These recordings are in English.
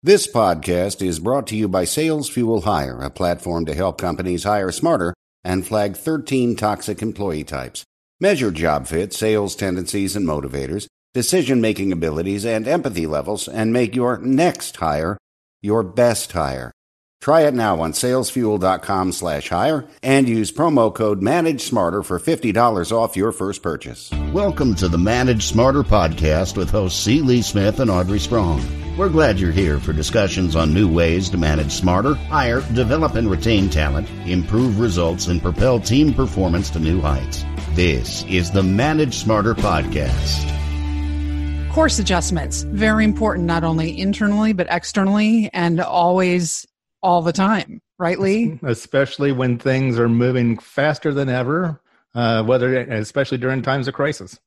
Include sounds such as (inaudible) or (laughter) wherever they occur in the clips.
This podcast is brought to you by Sales Fuel Hire, a platform to help companies hire smarter and flag 13 toxic employee types. Measure job fit, sales tendencies and motivators, decision making abilities, and empathy levels, and make your next hire your best hire. Try it now on salesfuel.com slash hire and use promo code Manage Smarter for $50 off your first purchase. Welcome to the Manage Smarter podcast with hosts C. Lee Smith and Audrey Strong. We're glad you're here for discussions on new ways to manage smarter, hire, develop and retain talent, improve results, and propel team performance to new heights. This is the Manage Smarter podcast. Course adjustments, very important, not only internally, but externally, and always all the time, right, Lee? Especially when things are moving faster than ever, uh, whether especially during times of crisis.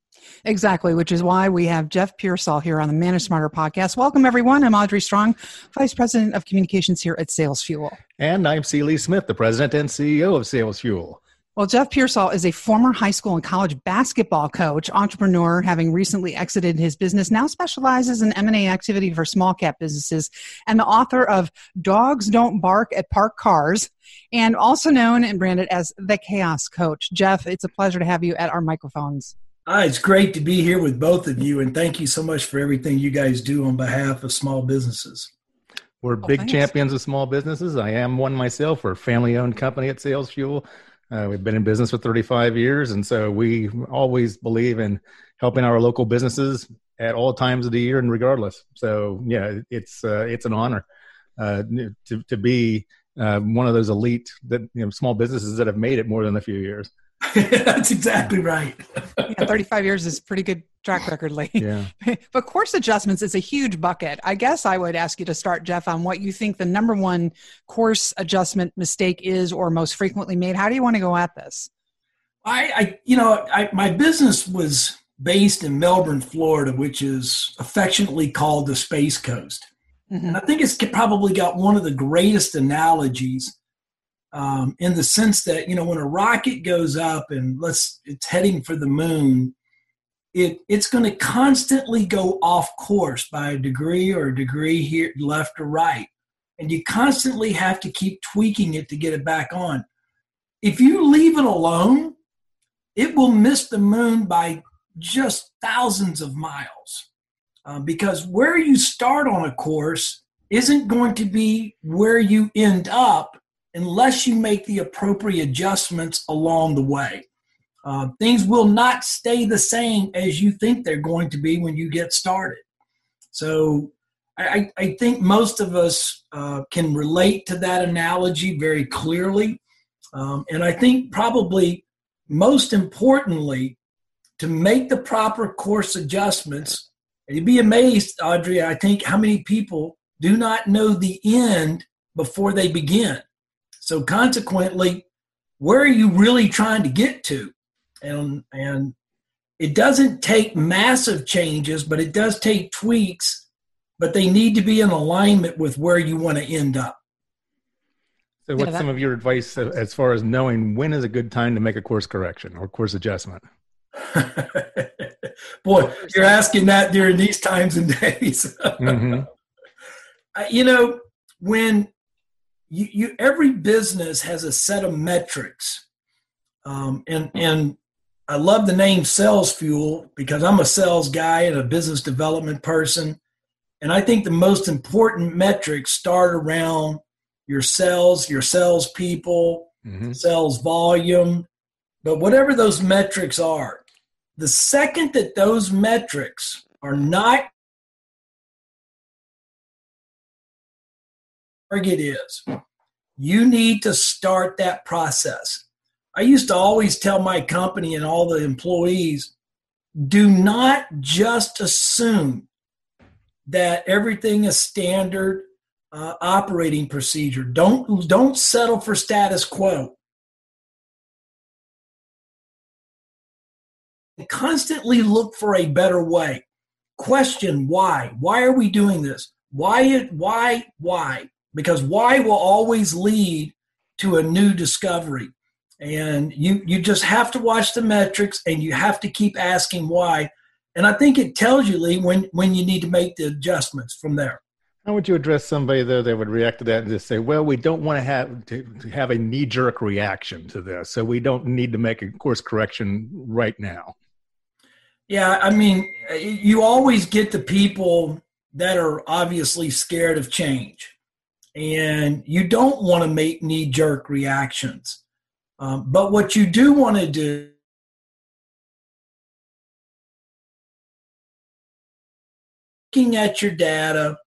Exactly, which is why we have Jeff Piersall here on the Manage Smarter podcast. Welcome, everyone. I'm Audrey Strong, Vice President of Communications here at Sales Fuel. And I'm C. Lee Smith, the President and CEO of Sales Fuel. Well, Jeff Piersall is a former high school and college basketball coach, entrepreneur, having recently exited his business, now specializes in M&A activity for small cap businesses, and the author of Dogs Don't Bark at Parked Cars, and also known and branded as the Chaos Coach. Jeff, it's a pleasure to have you at our microphones. Hi, it's great to be here with both of you, and thank you so much for everything you guys do on behalf of small businesses. We're oh, big thanks. champions of small businesses. I am one myself. We're a family owned company at Sales Fuel. Uh, we've been in business for 35 years, and so we always believe in helping our local businesses at all times of the year and regardless. So yeah, it's uh, it's an honor uh, to to be uh, one of those elite that you know small businesses that have made it more than a few years. (laughs) That's exactly right. yeah, 35 years is pretty good track record, Lee. Yeah. (laughs) but course adjustments is a huge bucket. I guess I would ask you to start, Jeff, on what you think the number one course adjustment mistake is or most frequently made. How do you want to go at this? I, I you know, I, my business was based in Melbourne, Florida, which is affectionately called the Space Coast. Mm-hmm. And I think it's probably got one of the greatest analogies um, in the sense that you know when a rocket goes up and let's it's heading for the moon it it's going to constantly go off course by a degree or a degree here left or right. And you constantly have to keep tweaking it to get it back on. If you leave it alone it will miss the moon by just thousands of miles. Uh, because where you start on a course isn't going to be where you end up unless you make the appropriate adjustments along the way. Uh, things will not stay the same as you think they're going to be when you get started. So I, I think most of us uh, can relate to that analogy very clearly. Um, and I think probably most importantly, to make the proper course adjustments, you'd be amazed, Audrey, I think how many people do not know the end before they begin. So consequently, where are you really trying to get to? And and it doesn't take massive changes, but it does take tweaks, but they need to be in alignment with where you want to end up. So, what's yeah, that, some of your advice as far as knowing when is a good time to make a course correction or course adjustment? (laughs) Boy, you're asking that during these times and days. mm-hmm. (laughs) you know, when you, you every business has a set of metrics. Um, and and i love the name sales fuel because i'm a sales guy and a business development person. And i think the most important metrics start around your sales your sales people mm-hmm. sales volume. But whatever those metrics are the second that those metrics are not target is. You need to start that process. I used to always tell my company and all the employees do not just assume that everything is standard uh, operating procedure. Don't don't settle for status quo. Constantly look for a better way. Question why? Why are we doing this? Why why why? Because why will always lead to a new discovery. And you you just have to watch the metrics and you have to keep asking why. And i think it tells you lee when when you need to make the adjustments from there. How would you address somebody though that would react to that and just say, "Well, we don't want to have to, to have a knee jerk reaction to this, so we don't need to make a course correction right now." Yeah, I mean, you always get the people that are obviously scared of change, and you don't want to make knee jerk reactions. Um, but what you do want to do looking at your data,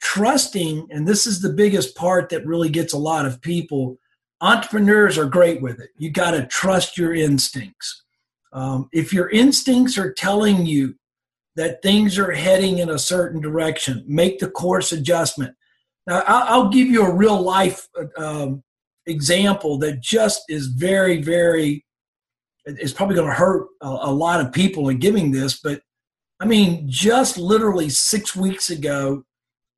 trusting, and this is the biggest part that really gets a lot of people. Entrepreneurs are great with it. You got to trust your instincts. Um, if your instincts are telling you that things are heading in a certain direction, make the course adjustment. Now, I'll, give you a real life um, example that just is very, very, it's probably going to hurt a, a lot of people in giving this, but I mean, just literally six weeks ago,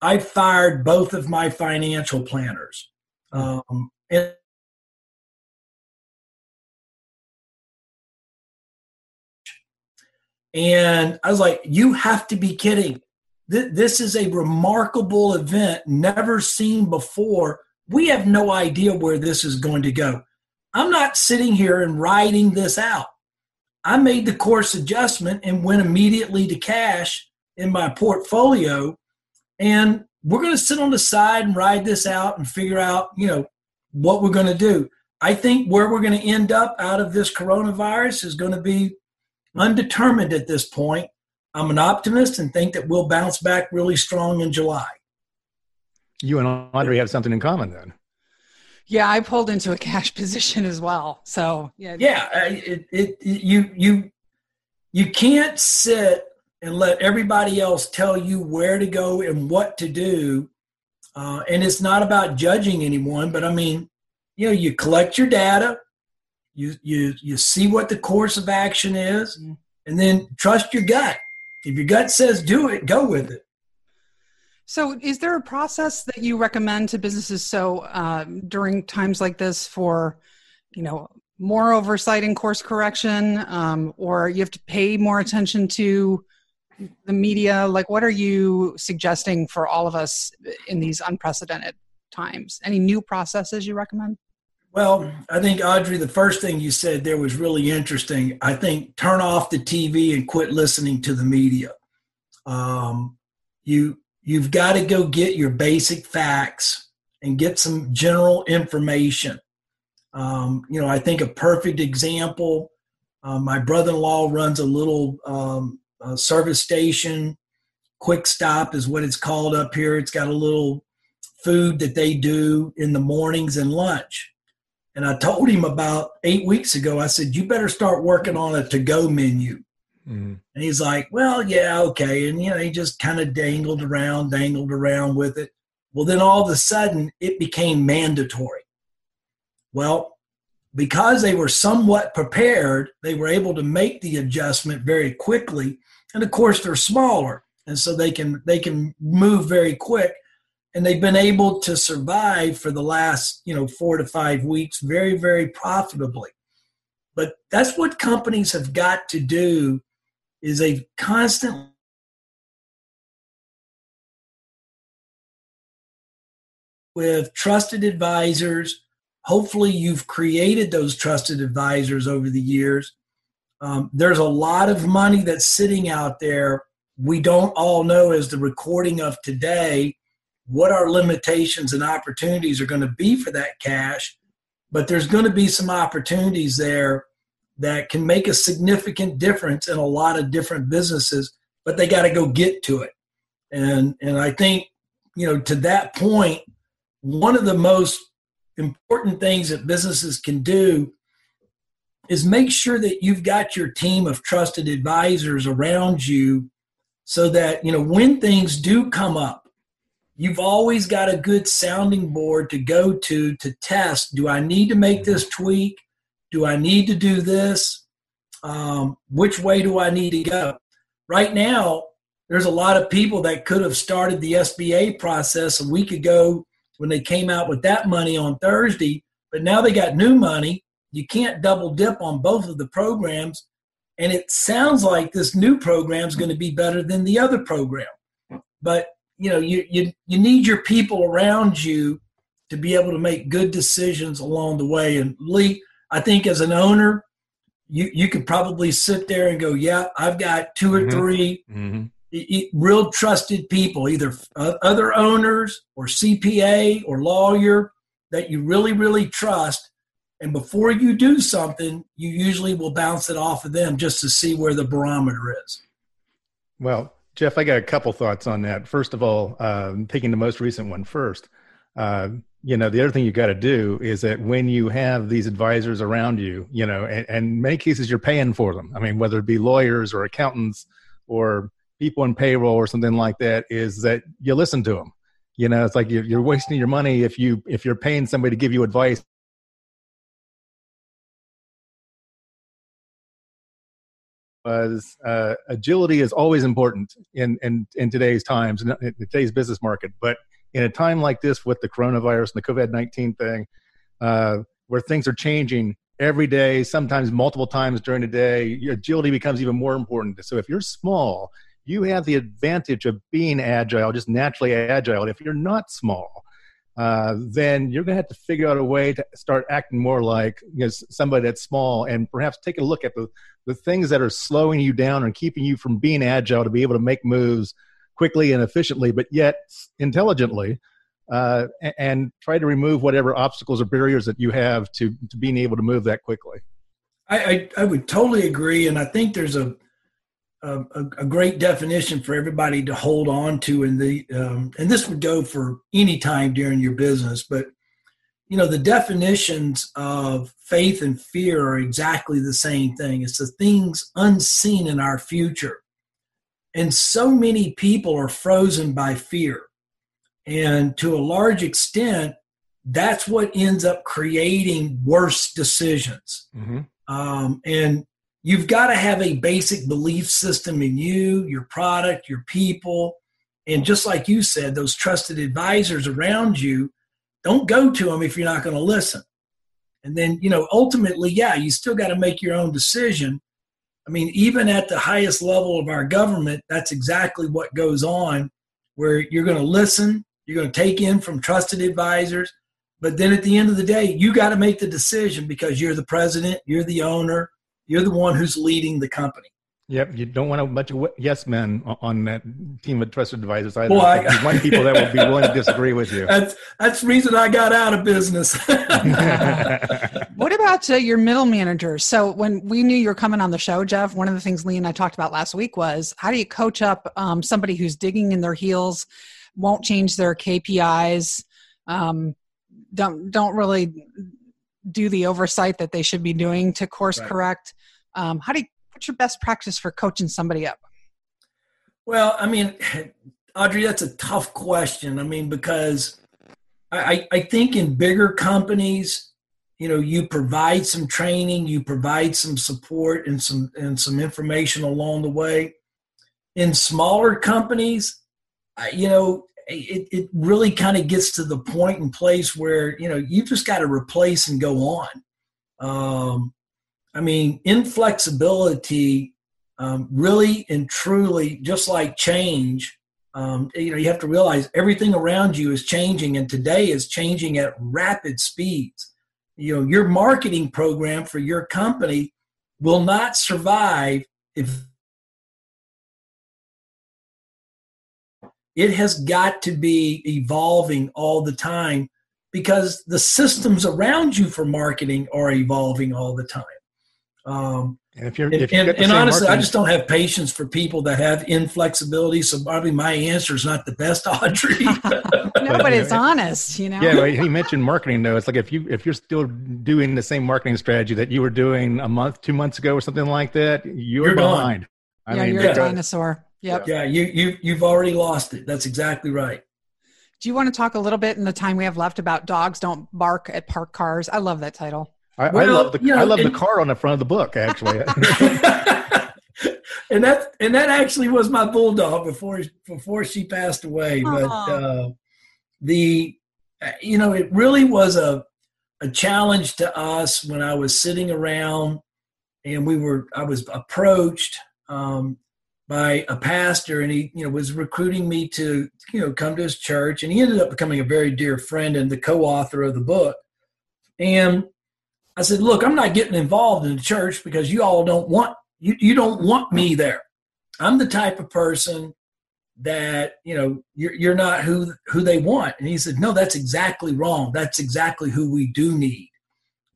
I fired both of my financial planners. Um, and And I was like, you have to be kidding. This is a remarkable event, never seen before. We have no idea where this is going to go. I'm not sitting here and writing this out. I made the course adjustment and went immediately to cash in my portfolio. And we're going to sit on the side and ride this out and figure out, you know, what we're going to do. I think where we're going to end up out of this coronavirus is going to be undetermined at this point. I'm an optimist and think that we'll bounce back really strong in July. You and Audrey have something in common then. Yeah, I pulled into a cash (laughs) position as well. So yeah, yeah, it, it, it you you you can't sit and let everybody else tell you where to go and what to do. Uh, and it's not about judging anyone, but I mean, you know, you collect your data, you you you see what the course of action is, mm-hmm. and then trust your gut. If your gut says do it, go with it. So, is there a process that you recommend to businesses so uh, during times like this for, you know, more oversight and course correction, um, or you have to pay more attention to the media? Like, what are you suggesting for all of us in these unprecedented times? Any new processes you recommend? Well, I think Audrey, the first thing you said there was really interesting. I think turn off the TV and quit listening to the media. Um, you you've got to go get your basic facts and get some general information. Um, you know, I think a perfect example. Uh, my brother-in-law runs a little um, service station. Quick Stop is what it's called up here. It's got a little food that they do in the mornings and lunch and I told him about eight weeks ago, I said, you better start working on a to go menu. Mm-hmm. And he's like, well, yeah, okay. And, you know, he just kind of dangled around, dangled around with it. Well, then all of a sudden it became mandatory. Well, because they were somewhat prepared, they were able to make the adjustment very quickly. And of course, they're smaller. And so they can they can move very quick and they've been able to survive for the last you know four to five weeks very very profitably. But that's what companies have got to do is a constantly with trusted advisors. Hopefully you've created those trusted advisors over the years. Um, there's a lot of money that's sitting out there. We don't all know as the recording of today what our limitations and opportunities are going to be for that cash. But there's going to be some opportunities there that can make a significant difference in a lot of different businesses, but they got to go get to it. And and I think, you know, to that point, one of the most important things that businesses can do is make sure that you've got your team of trusted advisors around you so that, you know, when things do come up, you've always got a good sounding board to go to to test. Do i need to make this tweak? Do i need to do this? Um, which way do i need to go? Right now there's a lot of people that could have started the sba process a week ago when they came out with that money on thursday but now they got new money. You can't double dip on both of the programs and it sounds like this new program is going to be better than the other program. But you know you you you need your people around you to be able to make good decisions along the way. And Lee, I think as an owner, you you could probably sit there and go, yeah, I've got two or mm-hmm. 3 mm-hmm. real trusted people, either other owners or CPA or lawyer that you really really trust. And before you do something, you usually will bounce it off of them just to see where the barometer is. Well, Jeff, I got a couple thoughts on that. First of all, um, taking the most recent one first. Uh, you know the other thing you got to do is that when you have these advisors around you you know and, and many cases you're paying for them i mean whether it be lawyers or accountants or people in payroll or something like that is that you listen to them you know it's like you're, you're wasting your money if you if you're paying somebody to give you advice was uh, agility is always important in, in, in today's times in today's business market but in a time like this with the coronavirus and the COVID 19 thing, uh, where things are changing every day, sometimes multiple times during the day, agility becomes even more important. So if you're small, you have the advantage of being agile, just naturally agile. If you're not small, uh, then you're going to have to figure out a way to start acting more like you know, somebody that's small and perhaps take a look at the, the things that are slowing you down and keeping you from being agile to be able to make moves quickly and efficiently, but yet intelligently, uh, and try to remove whatever obstacles or barriers that you have to, to being able to move that quickly. I, I, I would totally agree, and I think there's a, a, a great definition for everybody to hold on to, in the um, and this would go for any time during your business, but you know the definitions of faith and fear are exactly the same thing. It's the things unseen in our future and so many people are frozen by fear. And to a large extent, that's what ends up creating worse decisions. Mm-hmm. Um, and you've got to have a basic belief system in you, your product, your people. And just like you said, those trusted advisors around you, don't go to them if you're not going to listen. And then, you know, ultimately, yeah, you still got to make your own decision. I mean, even at the highest level of our government, that's exactly what goes on, where you're going to listen, you're going to take in from trusted advisors, but then at the end of the day, you got to make the decision because you're the president, you're the owner, you're the one who's leading the company. Yep, you don't want a bunch of yes men on that team of trusted advisors either. Well, I, you want people that will be willing to disagree with you. That's that's the reason I got out of business. (laughs) what about uh, your middle managers? So when we knew you were coming on the show, Jeff, one of the things Lee and I talked about last week was how do you coach up um, somebody who's digging in their heels, won't change their KPIs, um, don't don't really do the oversight that they should be doing to course right. correct. Um, how do you what's your best practice for coaching somebody up? Well, I mean, (laughs) Audrey, that's a tough question. I mean, because I, I think in bigger companies, you know, you provide some training, you provide some support and some and some information along the way. In smaller companies, you know, it, it really kind of gets to the point and place where you know you just got to replace and go on. Um, I mean, inflexibility um, really and truly, just like change, um, you know, you have to realize everything around you is changing, and today is changing at rapid speeds. You know, your marketing program for your company will not survive if it has got to be evolving all the time because the systems around you for marketing are evolving all the time. Um, and if you're, if and, and honestly, marketing- I just don't have patience for people that have inflexibility. So probably my answer is not the best, (laughs) Audrey. (laughs) no, but it's honest, you know. Yeah, he mentioned marketing though. It's like if you if you're still doing the same marketing strategy that you were doing a month, two months ago, or something like that, you're, you're behind. I yeah, mean, you're a dinosaur. Yep. Yeah, you you you've already lost it. That's exactly right. Do you want to talk a little bit in the time we have left about dogs don't bark at parked cars? I love that title. I, well, I love the you know, I love and, the car on the front of the book actually. (laughs) (laughs) and that and that actually was my bulldog before before she passed away. But uh, the you know it really was a a challenge to us when I was sitting around and we were I was approached. Um, by a pastor and he you know was recruiting me to you know come to his church and he ended up becoming a very dear friend and the co-author of the book. And i said look i'm not getting involved in the church because you all don't want you, you don't want me there. I'm the type of person that you know you're, you're not who who they want. And he said no that's exactly wrong. That's exactly who we do need.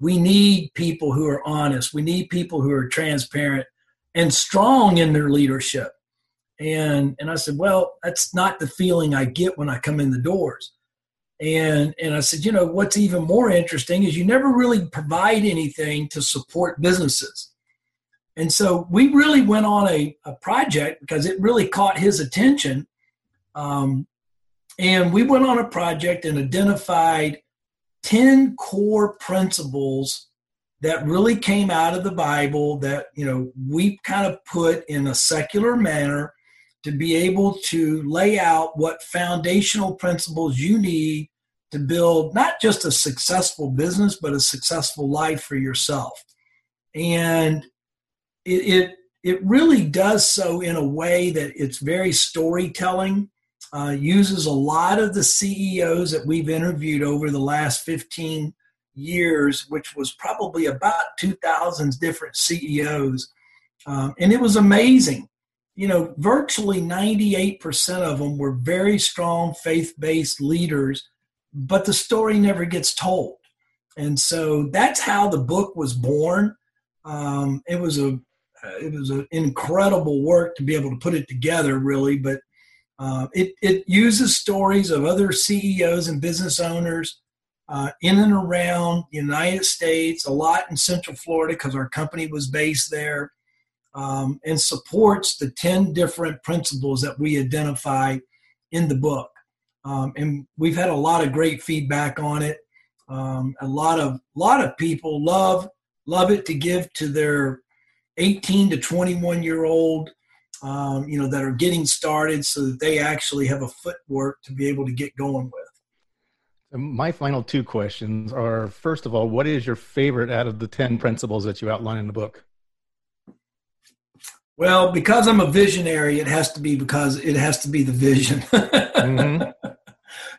We need people who are honest. We need people who are transparent and strong in their leadership. And and I said, well, that's not the feeling I get when I come in the doors. And and I said, you know, what's even more interesting is you never really provide anything to support businesses. And so we really went on a, a project because it really caught his attention. Um, and we went on a project and identified 10 core principles that really came out of the Bible that, you know, we kind of put in a secular manner to be able to lay out what foundational principles you need to build not just a successful business, but a successful life for yourself. And it, it, it really does so in a way that it's very storytelling, uh, uses a lot of the CEOs that we've interviewed over the last 15 years, which was probably about 2,000 different CEOs. Um, and it was amazing. You know, virtually 98% of them were very strong faith based leaders, but the story never gets told. And so that's how the book was born. Um, it was a it was an incredible work to be able to put it together, really. But uh, it it uses stories of other CEOs and business owners uh, in and around the United States, a lot in Central Florida because our company was based there, um, and supports the 10 different principles that we identify in the book. Um, and we've had a lot of great feedback on it. Um, a lot of lot of people love love it to give to their 18 to 21 year old um, you know that are getting started so that they actually have a footwork to be able to get going with my final two questions are first of all, what is your favorite out of the 10 principles that you outline in the book? Well, because I'm a visionary, it has to be because it has to be the vision. (laughs) mm-hmm.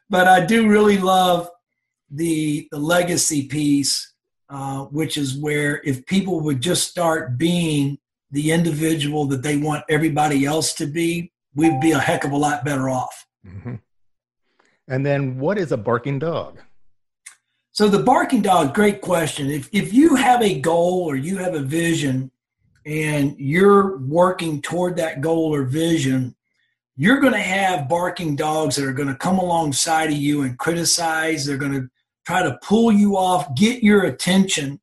But I do really love the the legacy piece, uh, which is where if people would just start being the individual that they want everybody else to be, we'd be a heck of a lot better off. Mm-hmm. And then what is a barking dog? So the barking dog, great question. If if you have a goal or you have a vision and you're working toward that goal or vision, you're going to have barking dogs that are going to come alongside of you and criticize. They're going to try to pull you off, get your attention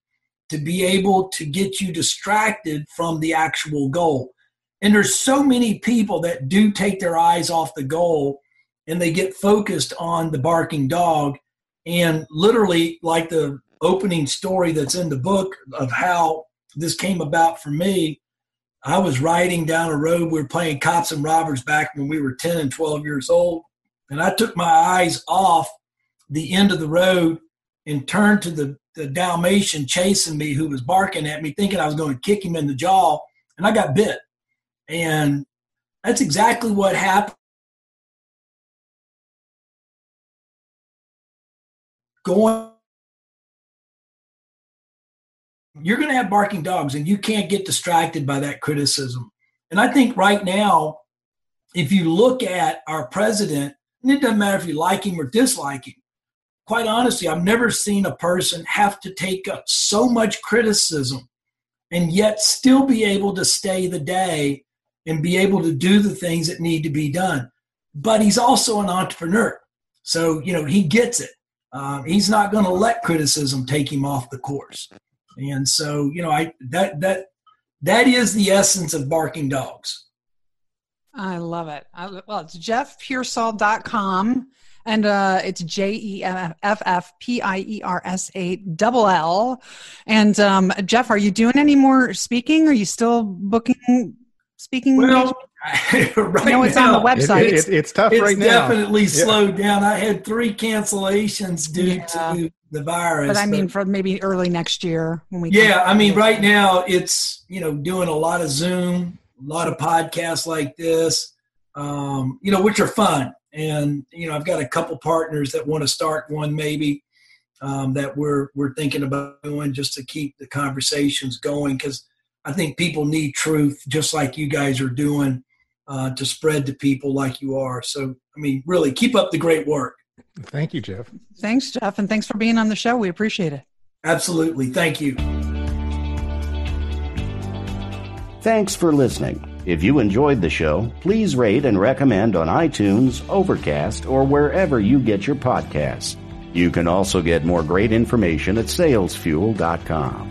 to be able to get you distracted from the actual goal. And there's so many people that do take their eyes off the goal and they get focused on the barking dog. And literally like the opening story that's in the book of how this came about for me i was riding down a road we were playing cops and robbers back when we were 10 and 12 years old and i took my eyes off the end of the road and turned to the, the dalmatian chasing me who was barking at me thinking i was going to kick him in the jaw and i got bit. And that's exactly what happened going you're going to have barking dogs and you can't get distracted by that criticism. And i think right now if you look at our president and it doesn't matter if you like him or dislike him quite honestly i've never seen a person have to take up so much criticism and yet still be able to stay the day and be able to do the things that need to be done. But he's also an entrepreneur so you know he gets it um, he's not going to let criticism take him off the course. And so, you know, I that that that is the essence of barking dogs. I love it. I, well, it's jeffpiersall.com and uh, it's J E F F P I E R S A double L. And um, Jeff, are you doing any more speaking? Are you still booking speaking? Well, (laughs) right I know it's now, on the website. It, it, it's tough it's right now. It's definitely slowed down. I had three cancellations due yeah. to the virus. But I mean, but, for maybe early next year when we. Yeah, I mean, right now it's you know doing a lot of Zoom, a lot of podcasts like this, um, you know, which are fun. And you know, I've got a couple partners that want to start one maybe um, that we're we're thinking about doing just to keep the conversations going because I think people need truth just like you guys are doing uh, to spread to people like you are. So I mean, really, keep up the great work. Thank you, Jeff. Thanks, Jeff, and thanks for being on the show. We appreciate it. Absolutely, thank you. Thanks for listening. If you enjoyed the show, please rate and recommend on iTunes, Overcast, or wherever you get your podcasts. You can also get more great information at salesfuel.com.